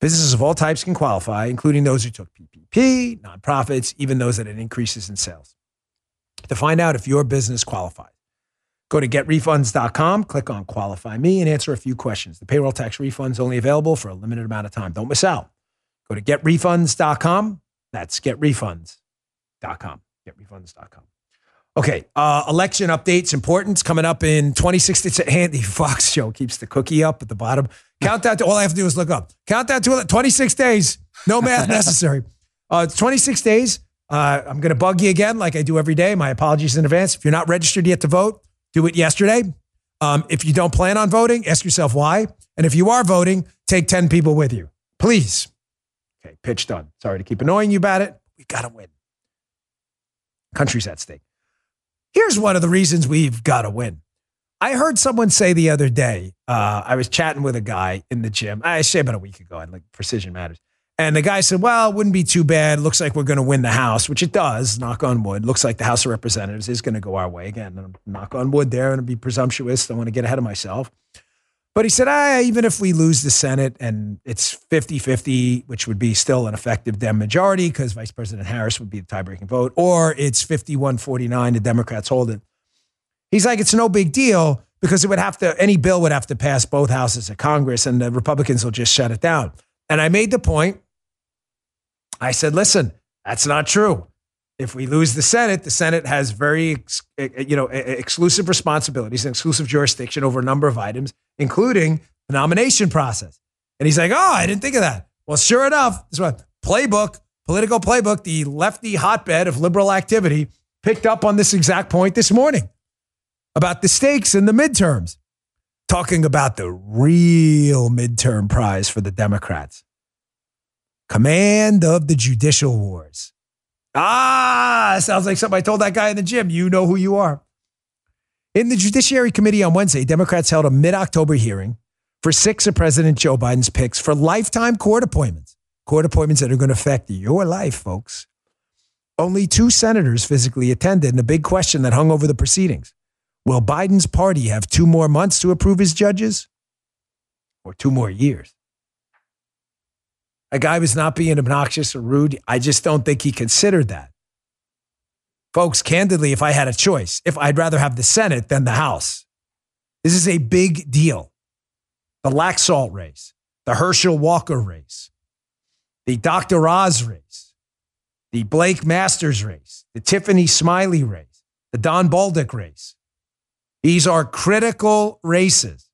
Businesses of all types can qualify, including those who took PPP, nonprofits, even those that had increases in sales. To find out if your business qualifies, go to getrefunds.com, click on Qualify Me, and answer a few questions. The payroll tax refund is only available for a limited amount of time. Don't miss out. Go to getrefunds.com. That's getrefunds.com. Getrefunds.com. Okay, uh, election updates important. It's coming up in 26. It's a handy Fox [LAUGHS] show keeps the cookie up at the bottom. Count that to all I have to do is look up. Count that to 26 days. No math necessary. [LAUGHS] Uh, it's 26 days. Uh, I'm going to bug you again, like I do every day. My apologies in advance. If you're not registered yet to vote, do it yesterday. Um, if you don't plan on voting, ask yourself why. And if you are voting, take 10 people with you. Please. Okay, pitch done. Sorry to keep annoying you about it. We've got to win. Country's at stake. Here's one of the reasons we've got to win. I heard someone say the other day, uh, I was chatting with a guy in the gym. I say about a week ago, and like Precision Matters. And the guy said, Well, it wouldn't be too bad. Looks like we're going to win the House, which it does, knock on wood. Looks like the House of Representatives is going to go our way. Again, knock on wood there and be presumptuous. Don't want to get ahead of myself. But he said, ah, even if we lose the Senate and it's 50 50, which would be still an effective Dem majority because Vice President Harris would be the tie breaking vote, or it's 51 49, the Democrats hold it. He's like, it's no big deal because it would have to, any bill would have to pass both houses of Congress and the Republicans will just shut it down. And I made the point. I said, listen, that's not true. If we lose the Senate, the Senate has very, you know, exclusive responsibilities and exclusive jurisdiction over a number of items, including the nomination process. And he's like, "Oh, I didn't think of that." Well, sure enough, this one playbook, political playbook, the lefty hotbed of liberal activity, picked up on this exact point this morning about the stakes in the midterms, talking about the real midterm prize for the Democrats command of the judicial wars. Ah, sounds like something I told that guy in the gym. You know who you are. In the Judiciary Committee on Wednesday, Democrats held a mid October hearing for six of President Joe Biden's picks for lifetime court appointments, court appointments that are going to affect your life, folks. Only two senators physically attended, and a big question that hung over the proceedings Will Biden's party have two more months to approve his judges or two more years? A guy was not being obnoxious or rude. I just don't think he considered that. Folks, candidly, if I had a choice, if I'd rather have the Senate than the House, this is a big deal. The Laxalt race, the Herschel Walker race, the Dr. Oz race, the Blake Masters race, the Tiffany Smiley race, the Don Bolduc race. These are critical races.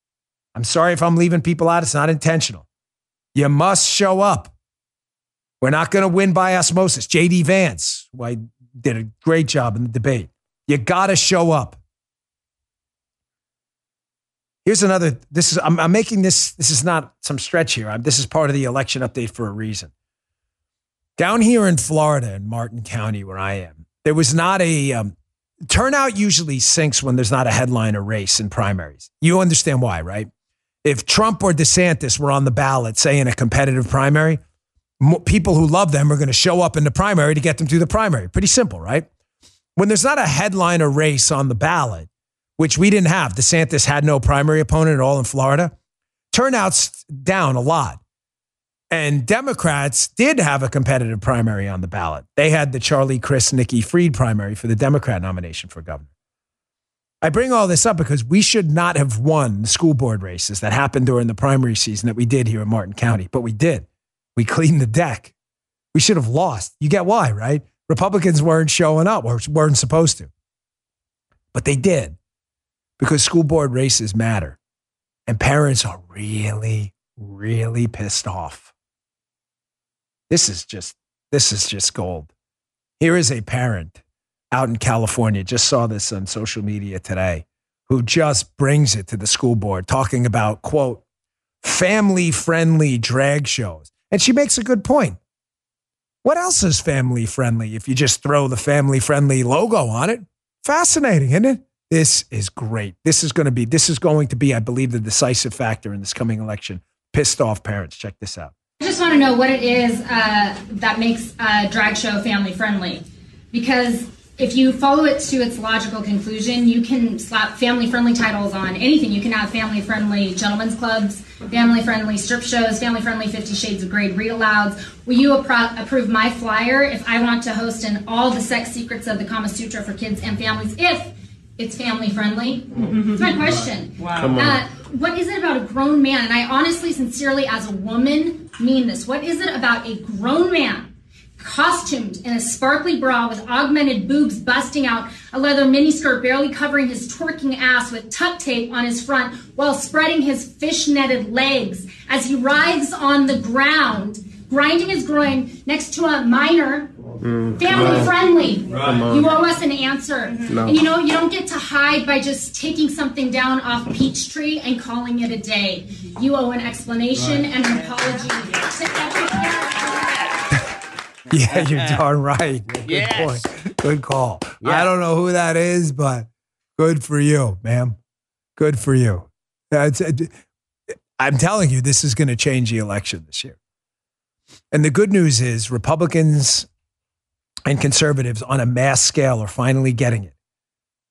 I'm sorry if I'm leaving people out. It's not intentional. You must show up. We're not going to win by osmosis. JD Vance, who I did a great job in the debate. You got to show up. Here's another. This is I'm, I'm, making this. This is not some stretch here. I'm, this is part of the election update for a reason. Down here in Florida, in Martin County, where I am, there was not a um, turnout. Usually sinks when there's not a headline or race in primaries. You understand why, right? If Trump or DeSantis were on the ballot, say in a competitive primary, people who love them are going to show up in the primary to get them through the primary. Pretty simple, right? When there's not a headliner race on the ballot, which we didn't have, DeSantis had no primary opponent at all in Florida, turnout's down a lot. And Democrats did have a competitive primary on the ballot. They had the Charlie Crist Nikki Fried primary for the Democrat nomination for governor. I bring all this up because we should not have won school board races that happened during the primary season that we did here in Martin County, but we did. We cleaned the deck. We should have lost. You get why, right? Republicans weren't showing up or weren't supposed to. But they did because school board races matter. And parents are really, really pissed off. This is just this is just gold. Here is a parent out in California, just saw this on social media today, who just brings it to the school board talking about, quote, family friendly drag shows. And she makes a good point. What else is family friendly if you just throw the family friendly logo on it? Fascinating, isn't it? This is great. This is going to be this is going to be I believe the decisive factor in this coming election. Pissed off parents. Check this out. I just want to know what it is uh, that makes a drag show family friendly because if you follow it to its logical conclusion, you can slap family friendly titles on anything. You can have family friendly gentlemen's clubs, family friendly strip shows, family friendly Fifty Shades of Grey read alouds. Will you appro- approve my flyer if I want to host an all the sex secrets of the Kama Sutra for kids and families if it's family friendly? That's my question. Wow. Uh, what is it about a grown man? And I honestly, sincerely, as a woman, mean this. What is it about a grown man? Costumed in a sparkly bra with augmented boobs busting out, a leather miniskirt barely covering his twerking ass with tuck tape on his front while spreading his fish-netted legs as he writhes on the ground, grinding his groin next to a minor. Mm, Family friendly. Right. You owe us an answer. No. And you know, you don't get to hide by just taking something down off Peachjar and calling it a day. You owe an explanation and an apology to every parent. [LAUGHS] Yeah, you're darn right. [LAUGHS] Good Yes. point. Good call. I don't know who that is, but good for you, ma'am. Good for you. That's, uh, I'm telling you, this is going to change the election this year. And the good news is Republicans and conservatives on a mass scale are finally getting it.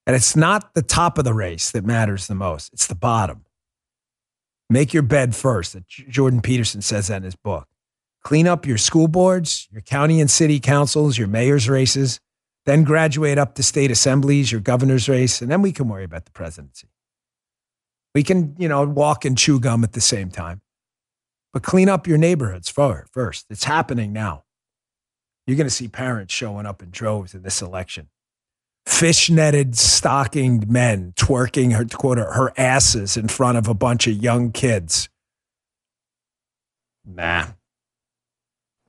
And it's not the top of the race that matters the most, it's the bottom. Make your bed first. That Jordan Peterson says that in his book. Clean up your school boards, your county and city councils, your mayor's races, then graduate up to state assemblies, your governor's race, and then we can worry about the presidency. We can, you know, walk and chew gum at the same time. But clean up your neighborhoods first. It's happening now. You're going to see parents showing up in droves in this election. Fish-netted, stockinged men twerking her, quote, her asses in front of a bunch of young kids. Nah.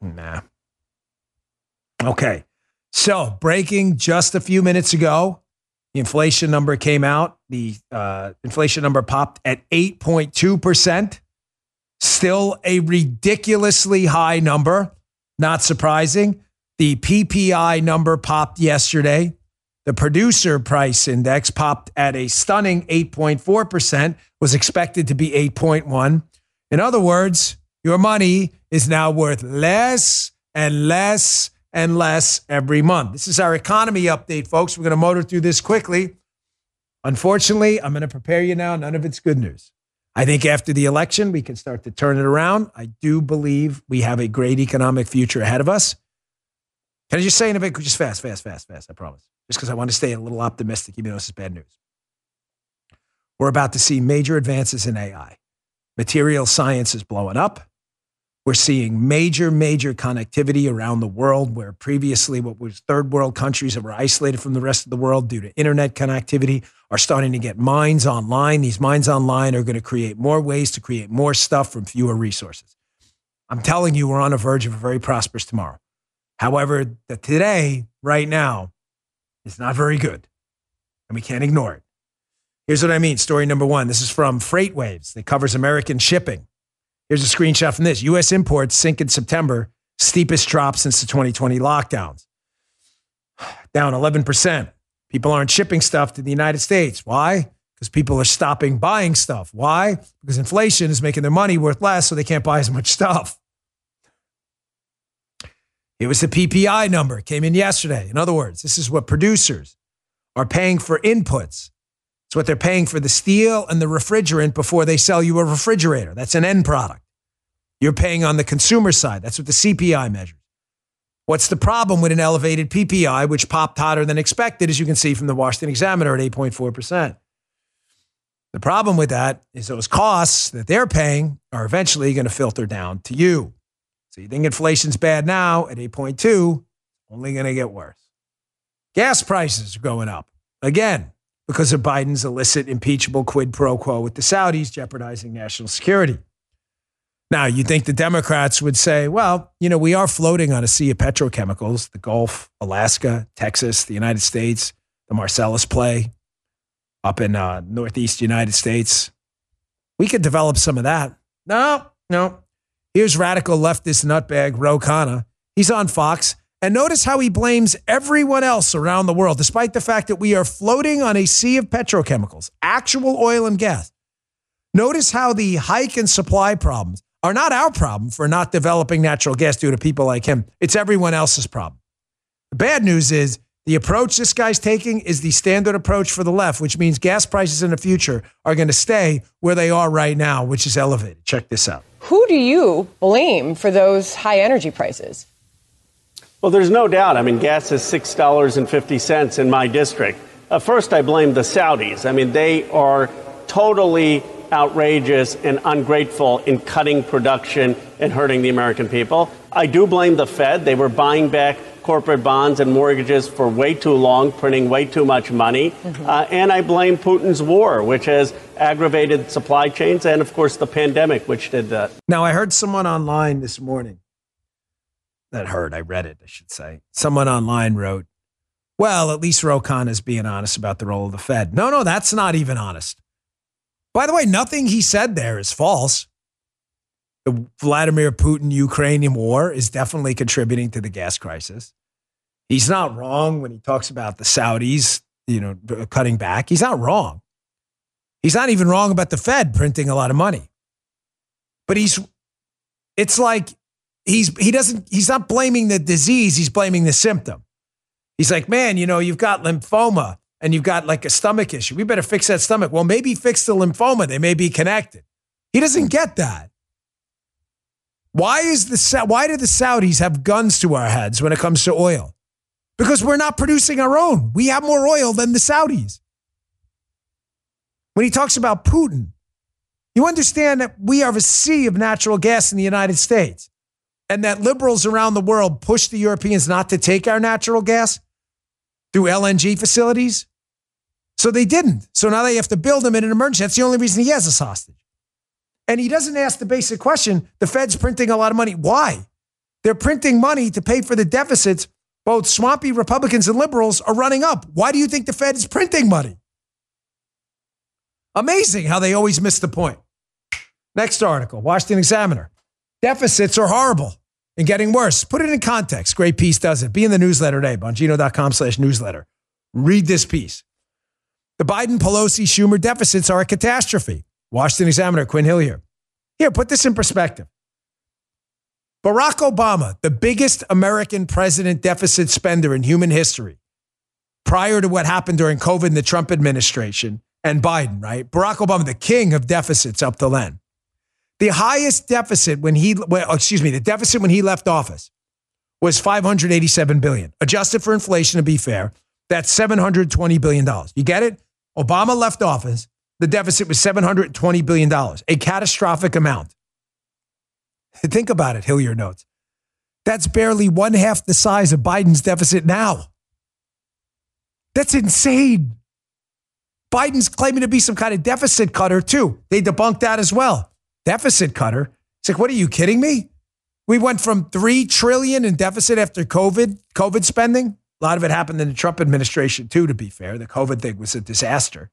Nah. Okay. So, breaking just a few minutes ago, the inflation number came out. The uh, inflation number popped at 8.2%. Still a ridiculously high number. Not surprising. The PPI number popped yesterday. The producer price index popped at a stunning 8.4%, was expected to be 8.1. In other words, your money is now worth less and less and less every month. This is our economy update, folks. We're going to motor through this quickly. Unfortunately, I'm going to prepare you now. None of it's good news. I think after the election, we can start to turn it around. I do believe we have a great economic future ahead of us. Can I just say in a bit, just fast, fast, fast, fast, I promise. Just because I want to stay a little optimistic, even though this is bad news. We're about to see major advances in AI. Material science is blowing up. We're seeing major, major connectivity around the world where previously what was third world countries that were isolated from the rest of the world due to internet connectivity are starting to get mines online. These mines online are going to create more ways to create more stuff from fewer resources. I'm telling you, we're on the verge of a very prosperous tomorrow. However, the today, right now, is not very good, and we can't ignore it. Here's what I mean. Story number one. This is from FreightWaves that covers American shipping. Here's a screenshot from this U.S. imports sink in September, steepest drop since the 2020 lockdowns. [SIGHS] Down 11%. People aren't shipping stuff to the United States. Why? Because people are stopping buying stuff. Why? Because inflation is making their money worth less, so they can't buy as much stuff. It was the PPI number, came in yesterday. In other words, this is what producers are paying for inputs what they're paying for the steel and the refrigerant before they sell you a refrigerator. That's an end product. You're paying on the consumer side. That's what the CPI measures. What's the problem with an elevated PPI, which popped hotter than expected, as you can see from the Washington Examiner at 8.4%? The problem with that is those costs that they're paying are eventually going to filter down to you. So you think inflation's bad now at 8.2, only going to get worse. Gas prices are going up. Again, because of Biden's illicit, impeachable quid pro quo with the Saudis, jeopardizing national security. Now, you think the Democrats would say, well, you know, we are floating on a sea of petrochemicals, the Gulf, Alaska, Texas, the United States, the Marcellus play up in uh, Northeast United States. We could develop some of that. No, no. Here's radical leftist nutbag Ro Khanna. He's on Fox. And notice how he blames everyone else around the world, despite the fact that we are floating on a sea of petrochemicals, actual oil and gas. Notice how the hike and supply problems are not our problem for not developing natural gas due to people like him. It's everyone else's problem. The bad news is the approach this guy's taking is the standard approach for the left, which means gas prices in the future are going to stay where they are right now, which is elevated. Check this out. Who do you blame for those high energy prices? Well, there's no doubt. I mean, gas is $6.50 in my district. Uh, first, I blame the Saudis. I mean, they are totally outrageous and ungrateful in cutting production and hurting the American people. I do blame the Fed. They were buying back corporate bonds and mortgages for way too long, printing way too much money. Mm-hmm. Uh, and I blame Putin's war, which has aggravated supply chains, and of course, the pandemic, which did that. Now, I heard someone online this morning that heard, I read it, I should say. Someone online wrote, well, at least Ro Khanna is being honest about the role of the Fed. No, no, that's not even honest. By the way, nothing he said there is false. The Vladimir Putin Ukrainian war is definitely contributing to the gas crisis. He's not wrong when he talks about the Saudis, you know, cutting back. He's not wrong. He's not even wrong about the Fed printing a lot of money. But he's it's like he's he doesn't he's not blaming the disease, he's blaming the symptom. He's like, man, you know, you've got lymphoma and you've got like a stomach issue. We better fix that stomach. Well, maybe fix the lymphoma. They may be connected. He doesn't get that. Why is the why do the Saudis have guns to our heads when it comes to oil? Because we're not producing our own. We have more oil than the Saudis. When he talks about Putin, you understand that we have a sea of natural gas in the United States and that liberals around the world push the Europeans not to take our natural gas through LNG facilities. So they didn't. So now they have to build them in an emergency. That's the only reason he has us hostage. And he doesn't ask the basic question the Fed's printing a lot of money. Why? They're printing money to pay for the deficits both swampy Republicans and liberals are running up. Why do you think the Fed is printing money? Amazing how they always miss the point. Next article Washington Examiner. Deficits are horrible and getting worse. Put it in context. Great piece does it. Be in the newsletter today, bongino.com slash newsletter. Read this piece. The Biden, Pelosi, Schumer deficits are a catastrophe. Washington Examiner, Quinn Hillyer. Put this in perspective. Barack Obama, the biggest American president deficit spender in human history, prior to what happened during COVID and the Trump administration and Biden, right? Barack Obama, the king of deficits up till then. The highest deficit when he, well, excuse me, the deficit when he left office was 587 billion. Adjusted for inflation, to be fair, that's 720 billion dollars. You get it? Obama left office. The deficit was 720 billion dollars, a catastrophic amount. [LAUGHS] Think about it, Hillyer notes. That's barely one half the size of Biden's deficit now. That's insane. Biden's claiming to be some kind of deficit cutter, too. They debunked that as well. Deficit cutter. It's like, what are you kidding me? We went from 3 trillion in deficit after COVID, COVID spending. A lot of it happened in the Trump administration, too, to be fair. The COVID thing was a disaster.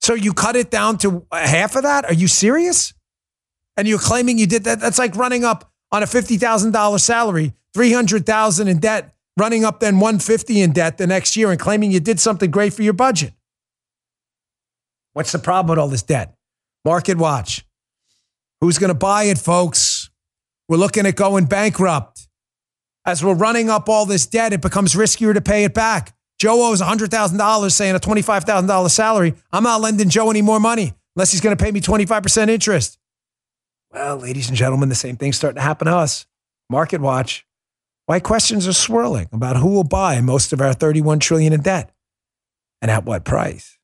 So you cut it down to half of that? Are you serious? And you're claiming you did that? That's like running up on a $50,000 salary, 300,000 in debt, running up then 150 in debt the next year and claiming you did something great for your budget. What's the problem with all this debt? Market watch. Who's going to buy it, folks? We're looking at going bankrupt. As we're running up all this debt, it becomes riskier to pay it back. Joe owes $100,000 saying a $25,000 salary. I'm not lending Joe any more money unless he's going to pay me 25% interest. Well, ladies and gentlemen, the same thing's starting to happen to us. Market watch. Why questions are swirling about who will buy most of our 31 trillion in debt and at what price.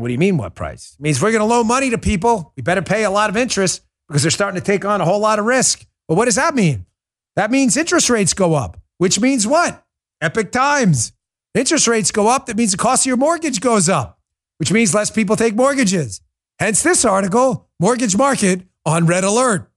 What do you mean what price? It means we're going to loan money to people. We better pay a lot of interest because they're starting to take on a whole lot of risk. But what does that mean? That means interest rates go up, which means what? Epic times. Interest rates go up. That means the cost of your mortgage goes up, which means less people take mortgages. Hence this article, Mortgage Market on Red Alert.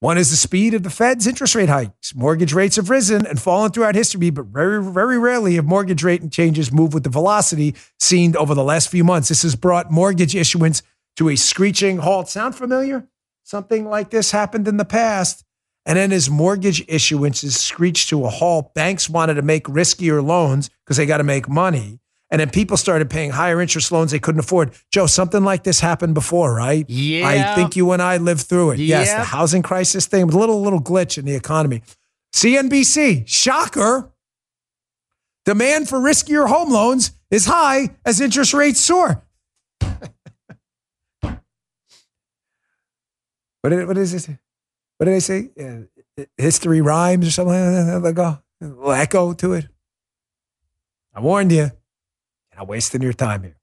One is the speed of the Fed's interest rate hikes. Mortgage rates have risen and fallen throughout history, but very, very rarely have mortgage rate changes moved with the velocity seen over the last few months. This has brought mortgage issuance to a screeching halt. Sound familiar? Something like this happened in the past. And then as mortgage issuances screeched to a halt, banks wanted to make riskier loans because they got to make money. And then people started paying higher interest loans they couldn't afford. Joe, something like this happened before, right? Yeah. I think you and I lived through it. Yes, the housing crisis thing was a little little glitch in the economy. CNBC, shocker. Demand for riskier home loans is high as interest rates soar. [LAUGHS] what, did, what is it? What did they say? Uh, history rhymes or something like that? Like a little echo to it. I warned you. Not wasting your time here.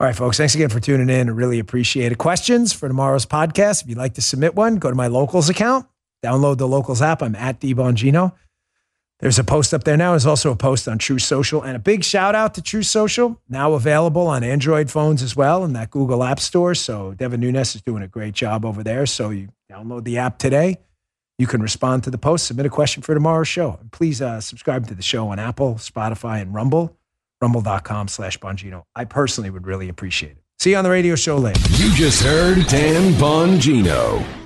All right, folks. Thanks again for tuning in. I really appreciate it. Questions for tomorrow's podcast? If you'd like to submit one, go to my locals account, download the locals app. I'm at Bongino. There's a post up there now. There's also a post on Truth Social. And a big shout out to Truth Social, now available on Android phones as well in that Google App Store. So Devin Nunes is doing a great job over there. So you download the app today. You can respond to the post, submit a question for tomorrow's show. And please uh, subscribe to the show on Apple, Spotify, and Rumble, rumble.com slash Bongino. I personally would really appreciate it. See you on the radio show later. You just heard Dan Bongino.